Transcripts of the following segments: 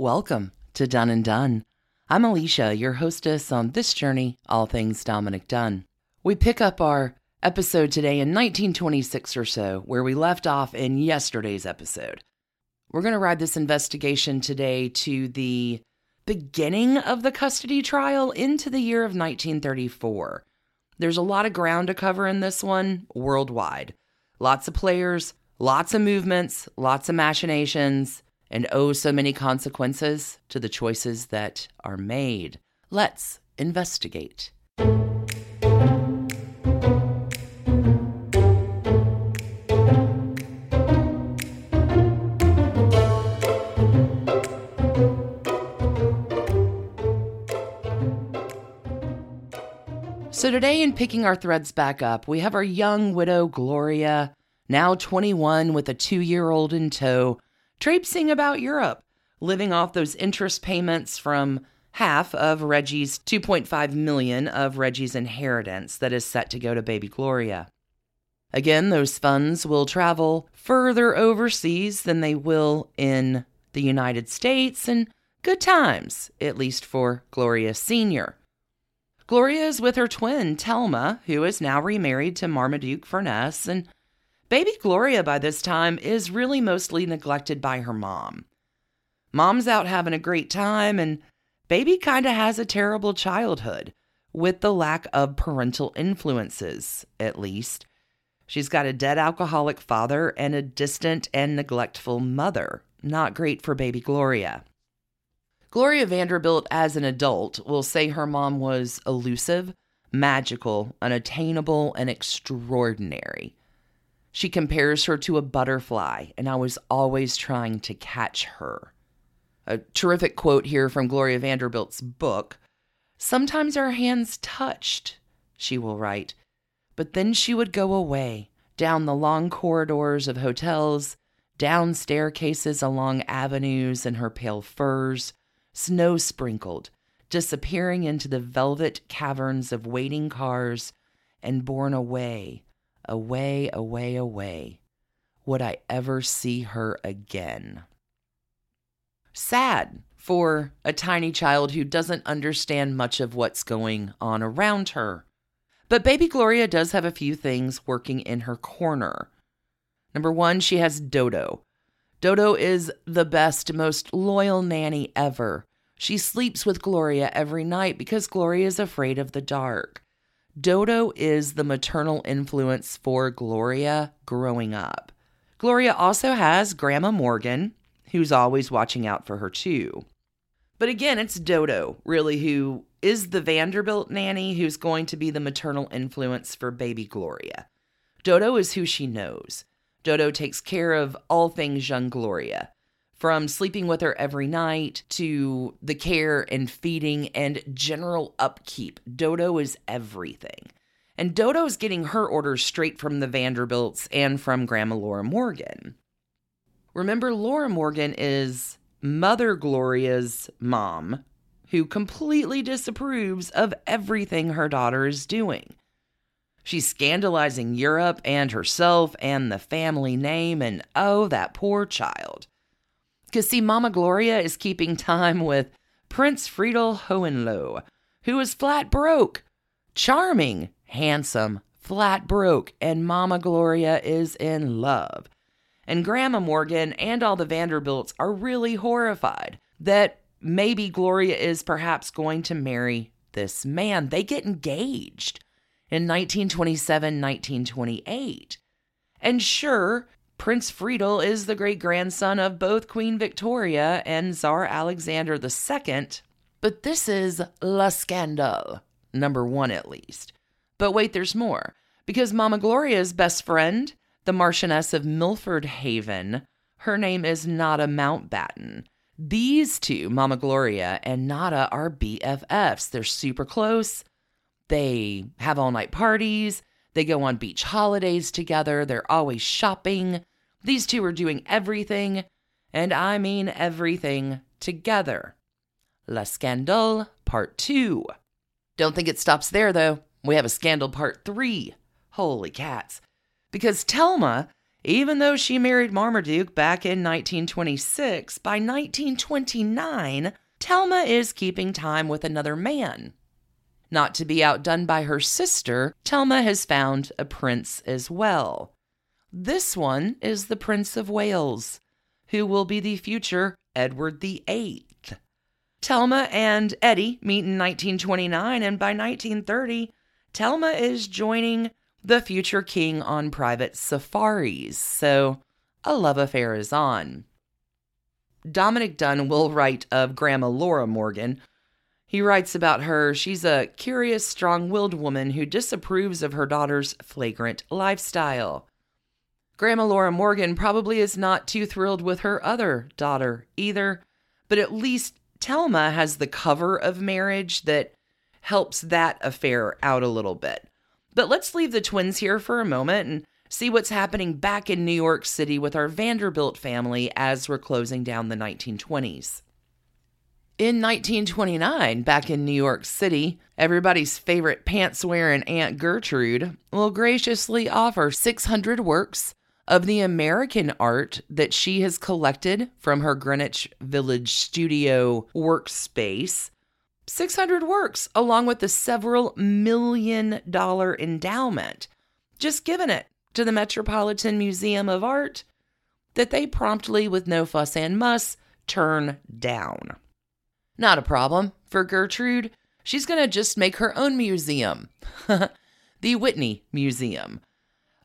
Welcome to Done and Done. I'm Alicia, your hostess on this journey, all things Dominic Dunne. We pick up our episode today in 1926 or so, where we left off in yesterday's episode. We're going to ride this investigation today to the beginning of the custody trial into the year of 1934. There's a lot of ground to cover in this one worldwide. Lots of players, lots of movements, lots of machinations, and owe so many consequences to the choices that are made. Let's investigate. So, today, in picking our threads back up, we have our young widow Gloria, now 21 with a two year old in tow, traipsing about Europe, living off those interest payments from half of Reggie's 2.5 million of Reggie's inheritance that is set to go to baby Gloria. Again, those funds will travel further overseas than they will in the United States, and good times, at least for Gloria Sr. Gloria is with her twin, Thelma, who is now remarried to Marmaduke Furness, and baby Gloria by this time is really mostly neglected by her mom. Mom's out having a great time, and baby kind of has a terrible childhood, with the lack of parental influences, at least. She's got a dead alcoholic father and a distant and neglectful mother. Not great for baby Gloria. Gloria Vanderbilt, as an adult, will say her mom was elusive, magical, unattainable, and extraordinary. She compares her to a butterfly, and I was always trying to catch her. A terrific quote here from Gloria Vanderbilt's book Sometimes our hands touched, she will write, but then she would go away down the long corridors of hotels, down staircases along avenues in her pale furs, snow sprinkled, disappearing into the velvet caverns of waiting cars, and borne away, away, away, away. Would I ever see her again? Sad for a tiny child who doesn't understand much of what's going on around her. But baby Gloria does have a few things working in her corner. Number one, she has Dodo, Dodo is the best, most loyal nanny ever. She sleeps with Gloria every night because Gloria is afraid of the dark. Dodo is the maternal influence for Gloria growing up. Gloria also has Grandma Morgan, who's always watching out for her too. But again, it's Dodo, really, who is the Vanderbilt nanny who's going to be the maternal influence for baby Gloria. Dodo is who she knows. Dodo takes care of all things young Gloria, from sleeping with her every night to the care and feeding and general upkeep. Dodo is everything. And Dodo's getting her orders straight from the Vanderbilts and from Grandma Laura Morgan. Remember, Laura Morgan is Mother Gloria's mom, who completely disapproves of everything her daughter is doing. She's scandalizing Europe and herself and the family name, and oh, that poor child. Because, see, Mama Gloria is keeping time with Prince Friedel Hohenlohe, who is flat broke, charming, handsome, flat broke, and Mama Gloria is in love. And Grandma Morgan and all the Vanderbilts are really horrified that maybe Gloria is perhaps going to marry this man. They get engaged in 1927 1928. And sure, Prince Friedel is the great grandson of both Queen Victoria and Tsar Alexander II, but this is La Scandal, number one at least. But wait, there's more, because Mama Gloria's best friend, the Marchioness of Milford Haven, her name is Nada Mountbatten. These two, Mama Gloria and Nada, are BFFs. They're super close. They have all night parties. They go on beach holidays together. They're always shopping. These two are doing everything, and I mean everything, together. La Scandale Part 2. Don't think it stops there, though. We have a scandal Part 3. Holy cats. Because Thelma Even though she married Marmaduke back in 1926, by 1929, Thelma is keeping time with another man. Not to be outdone by her sister, Thelma has found a prince as well. This one is the Prince of Wales, who will be the future Edward VIII. Thelma and Eddie meet in 1929, and by 1930, Thelma is joining the future king on private safaris, so a love affair is on. Dominic Dunne will write of Grandma Laura Morgan. He writes about her she's a curious, strong willed woman who disapproves of her daughter's flagrant lifestyle. Grandma Laura Morgan probably is not too thrilled with her other daughter either, but at least Thelma has the cover of marriage that helps that affair out a little bit. But let's leave the twins here for a moment and see what's happening back in New York City with our Vanderbilt family as we're closing down the 1920s. In 1929, back in New York City, everybody's favorite pants wearing Aunt Gertrude will graciously offer 600 works of the American art that she has collected from her Greenwich Village studio workspace 600 works, along with the several million dollar endowment, just given it to the Metropolitan Museum of Art that they promptly, with no fuss and muss, turn down. Not a problem for Gertrude. She's going to just make her own museum, the Whitney Museum.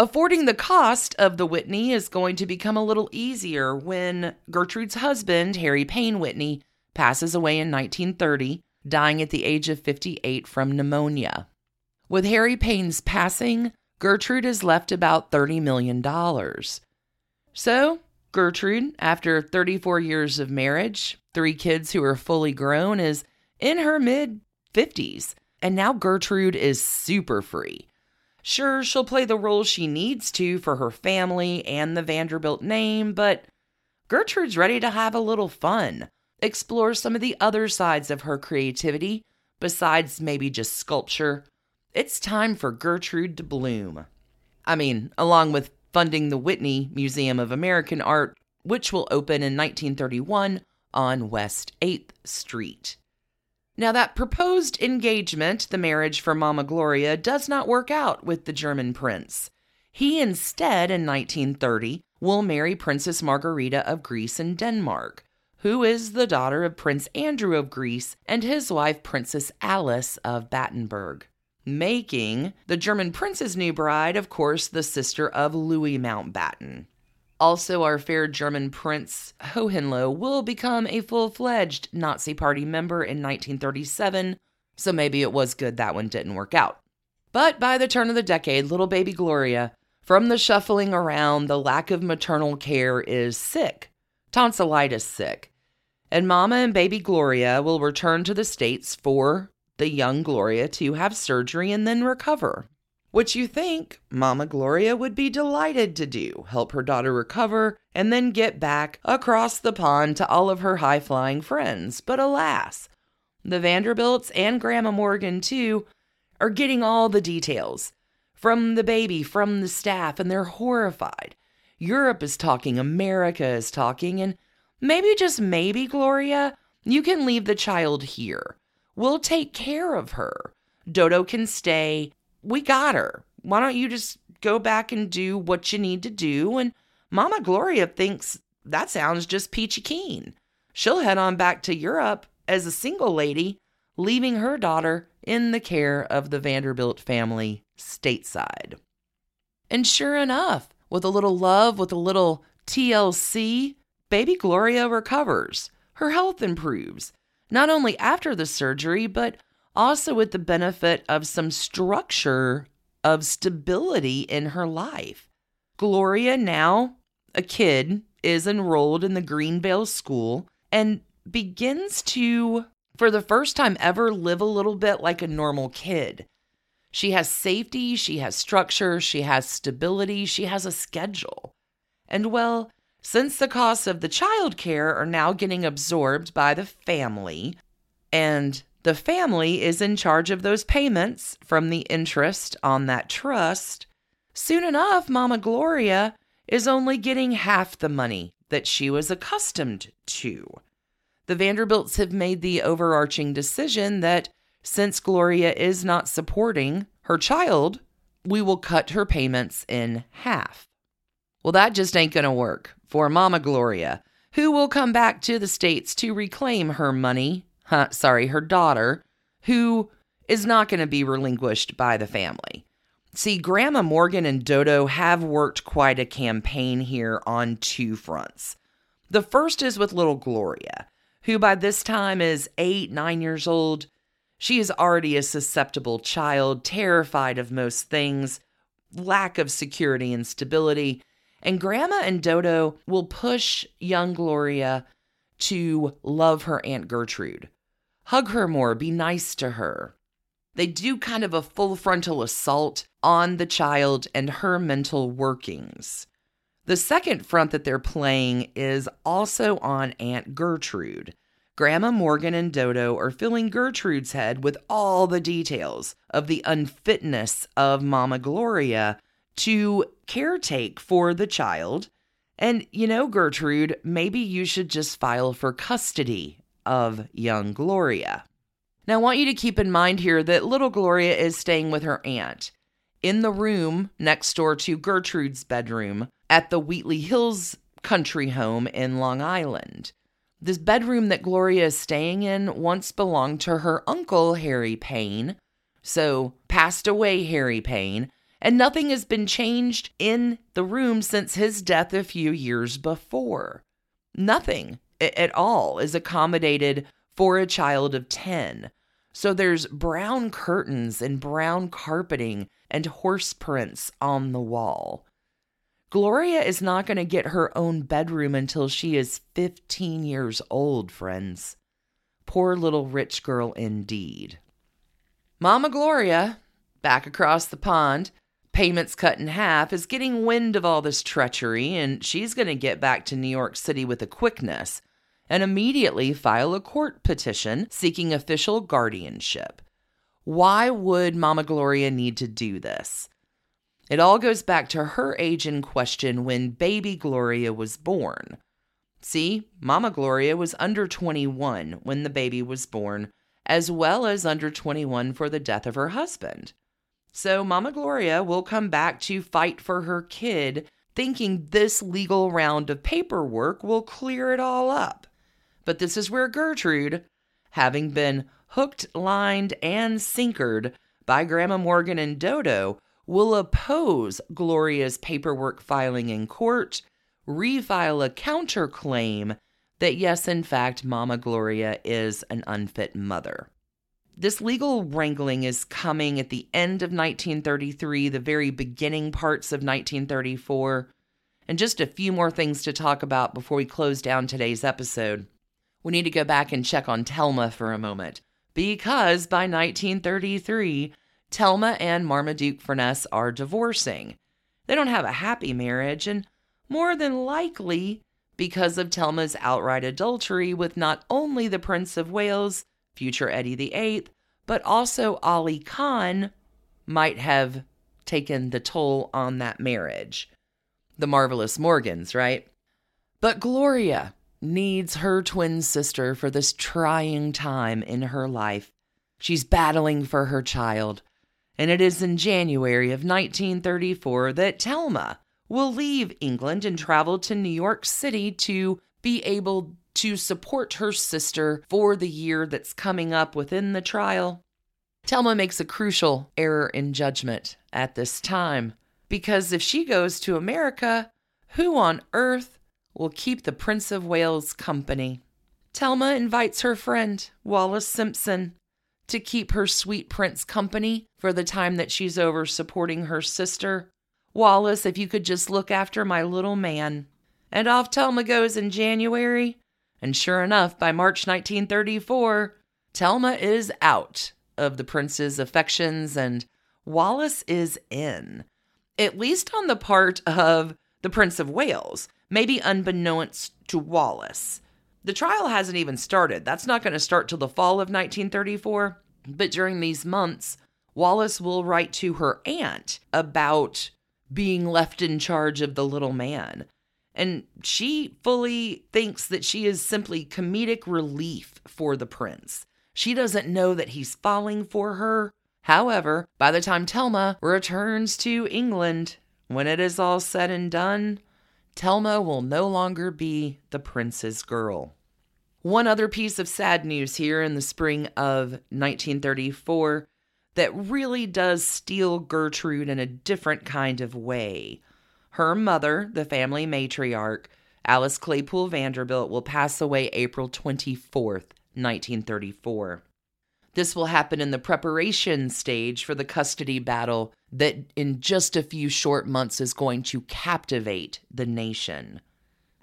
Affording the cost of the Whitney is going to become a little easier when Gertrude's husband, Harry Payne Whitney, passes away in 1930 dying at the age of 58 from pneumonia. With Harry Payne's passing, Gertrude has left about $30 million. So, Gertrude, after 34 years of marriage, three kids who are fully grown, is in her mid 50s. And now Gertrude is super free. Sure, she'll play the role she needs to for her family and the Vanderbilt name, but Gertrude's ready to have a little fun explore some of the other sides of her creativity besides maybe just sculpture. It's time for Gertrude to bloom. I mean, along with funding the Whitney Museum of American Art, which will open in 1931 on West 8th Street. Now, that proposed engagement, the marriage for Mama Gloria, does not work out with the German prince. He instead, in 1930, will marry Princess Margarita of Greece and Denmark who is the daughter of Prince Andrew of Greece and his wife, Princess Alice of Battenberg. Making the German prince's new bride, of course, the sister of Louis Mountbatten. Also, our fair German prince Hohenlohe will become a full fledged Nazi Party member in 1937, so maybe it was good that one didn't work out. But by the turn of the decade, little baby Gloria, from the shuffling around, the lack of maternal care, is sick, tonsillitis sick, and Mama and baby Gloria will return to the States for the young Gloria to have surgery and then recover. Which you think Mama Gloria would be delighted to do help her daughter recover and then get back across the pond to all of her high flying friends. But alas, the Vanderbilts and Grandma Morgan, too, are getting all the details from the baby, from the staff, and they're horrified. Europe is talking, America is talking, and Maybe, just maybe, Gloria, you can leave the child here. We'll take care of her. Dodo can stay. We got her. Why don't you just go back and do what you need to do? And Mama Gloria thinks that sounds just peachy keen. She'll head on back to Europe as a single lady, leaving her daughter in the care of the Vanderbilt family stateside. And sure enough, with a little love, with a little TLC, baby Gloria recovers. Her health improves, not only after the surgery, but also with the benefit of some structure of stability in her life. Gloria, now a kid, is enrolled in the Greenvale School and begins to, for the first time ever, live a little bit like a normal kid. She has safety, she has structure, she has stability, she has a schedule. And well, since the costs of the child care are now getting absorbed by the family, and the family is in charge of those payments from the interest on that trust, soon enough, Mama Gloria is only getting half the money that she was accustomed to. The Vanderbilts have made the overarching decision that since Gloria is not supporting her child, we will cut her payments in half. Well, that just ain't going to work for Mama Gloria, who will come back to the States to reclaim her money, huh, sorry, her daughter, who is not going to be relinquished by the family. See, Grandma Morgan and Dodo have worked quite a campaign here on two fronts. The first is with little Gloria, who by this time is eight, nine years old. She is already a susceptible child, terrified of most things, lack of security and stability. And Grandma and Dodo will push young Gloria to love her Aunt Gertrude, hug her more, be nice to her. They do kind of a full frontal assault on the child and her mental workings. The second front that they're playing is also on Aunt Gertrude. Grandma Morgan and Dodo are filling Gertrude's head with all the details of the unfitness of Mama Gloria to caretake for the child. And, you know, Gertrude, maybe you should just file for custody of young Gloria. Now, I want you to keep in mind here that little Gloria is staying with her aunt in the room next door to Gertrude's bedroom at the Wheatley Hills country home in Long Island. This bedroom that Gloria is staying in once belonged to her uncle, Harry Payne. So, passed away Harry Payne, and nothing has been changed in the room since his death a few years before. Nothing at all is accommodated for a child of 10. So there's brown curtains and brown carpeting and horse prints on the wall. Gloria is not going to get her own bedroom until she is 15 years old, friends. Poor little rich girl indeed. Mama Gloria, back across the pond, payments cut in half, is getting wind of all this treachery, and she's going to get back to New York City with a quickness and immediately file a court petition seeking official guardianship. Why would Mama Gloria need to do this? It all goes back to her age in question when baby Gloria was born. See, Mama Gloria was under 21 when the baby was born, as well as under 21 for the death of her husband. So Mama Gloria will come back to fight for her kid, thinking this legal round of paperwork will clear it all up. But this is where Gertrude, having been hooked, lined, and sinkered by Grandma Morgan and Dodo, will oppose Gloria's paperwork filing in court, refile a counterclaim that, yes, in fact, Mama Gloria is an unfit mother. This legal wrangling is coming at the end of 1933, the very beginning parts of 1934, and just a few more things to talk about before we close down today's episode we need to go back and check on Thelma for a moment. Because by 1933, Thelma and Marmaduke Furness are divorcing. They don't have a happy marriage, and more than likely, because of Thelma's outright adultery with not only the Prince of Wales, future Eddie VIII, but also Ali Khan, might have taken the toll on that marriage. The marvelous Morgans, right? But Gloria, needs her twin sister for this trying time in her life. She's battling for her child. And it is in January of 1934 that Thelma will leave England and travel to New York City to be able to support her sister for the year that's coming up within the trial. Thelma makes a crucial error in judgment at this time because if she goes to America, who on earth will keep the Prince of Wales company. Thelma invites her friend, Wallis Simpson, to keep her sweet prince company for the time that she's over supporting her sister. Wallis, if you could just look after my little man. And off Thelma goes in January. And sure enough, by March 1934, Thelma is out of the prince's affections and Wallis is in, at least on the part of the Prince of Wales maybe unbeknownst to Wallis. The trial hasn't even started. That's not going to start till the fall of 1934. But during these months, Wallis will write to her aunt about being left in charge of the little man. And she fully thinks that she is simply comedic relief for the prince. She doesn't know that he's falling for her. However, by the time Thelma returns to England, when it is all said and done, Thelma will no longer be the prince's girl. One other piece of sad news here in the spring of 1934 that really does steel Gertrude in a different kind of way. Her mother, the family matriarch, Alice Claypoole Vanderbilt, will pass away April 24th, 1934. This will happen in the preparation stage for the custody battle that, in just a few short months, is going to captivate the nation.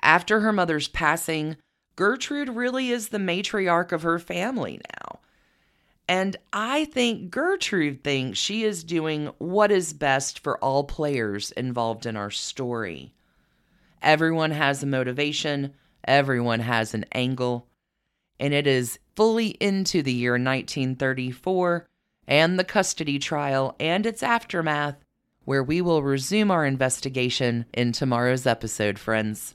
After her mother's passing, Gertrude really is the matriarch of her family now. And I think Gertrude thinks she is doing what is best for all players involved in our story. Everyone has a motivation, everyone has an angle, and it is fully into the year 1934 and the custody trial and its aftermath, where we will resume our investigation in tomorrow's episode, friends.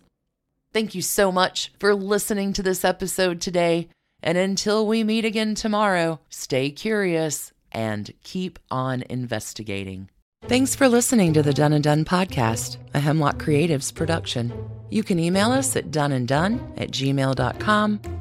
Thank you so much for listening to this episode today. And until we meet again tomorrow, stay curious and keep on investigating. Thanks for listening to the Done and Done podcast, a Hemlock Creatives production. You can email us at doneanddone at gmail.com.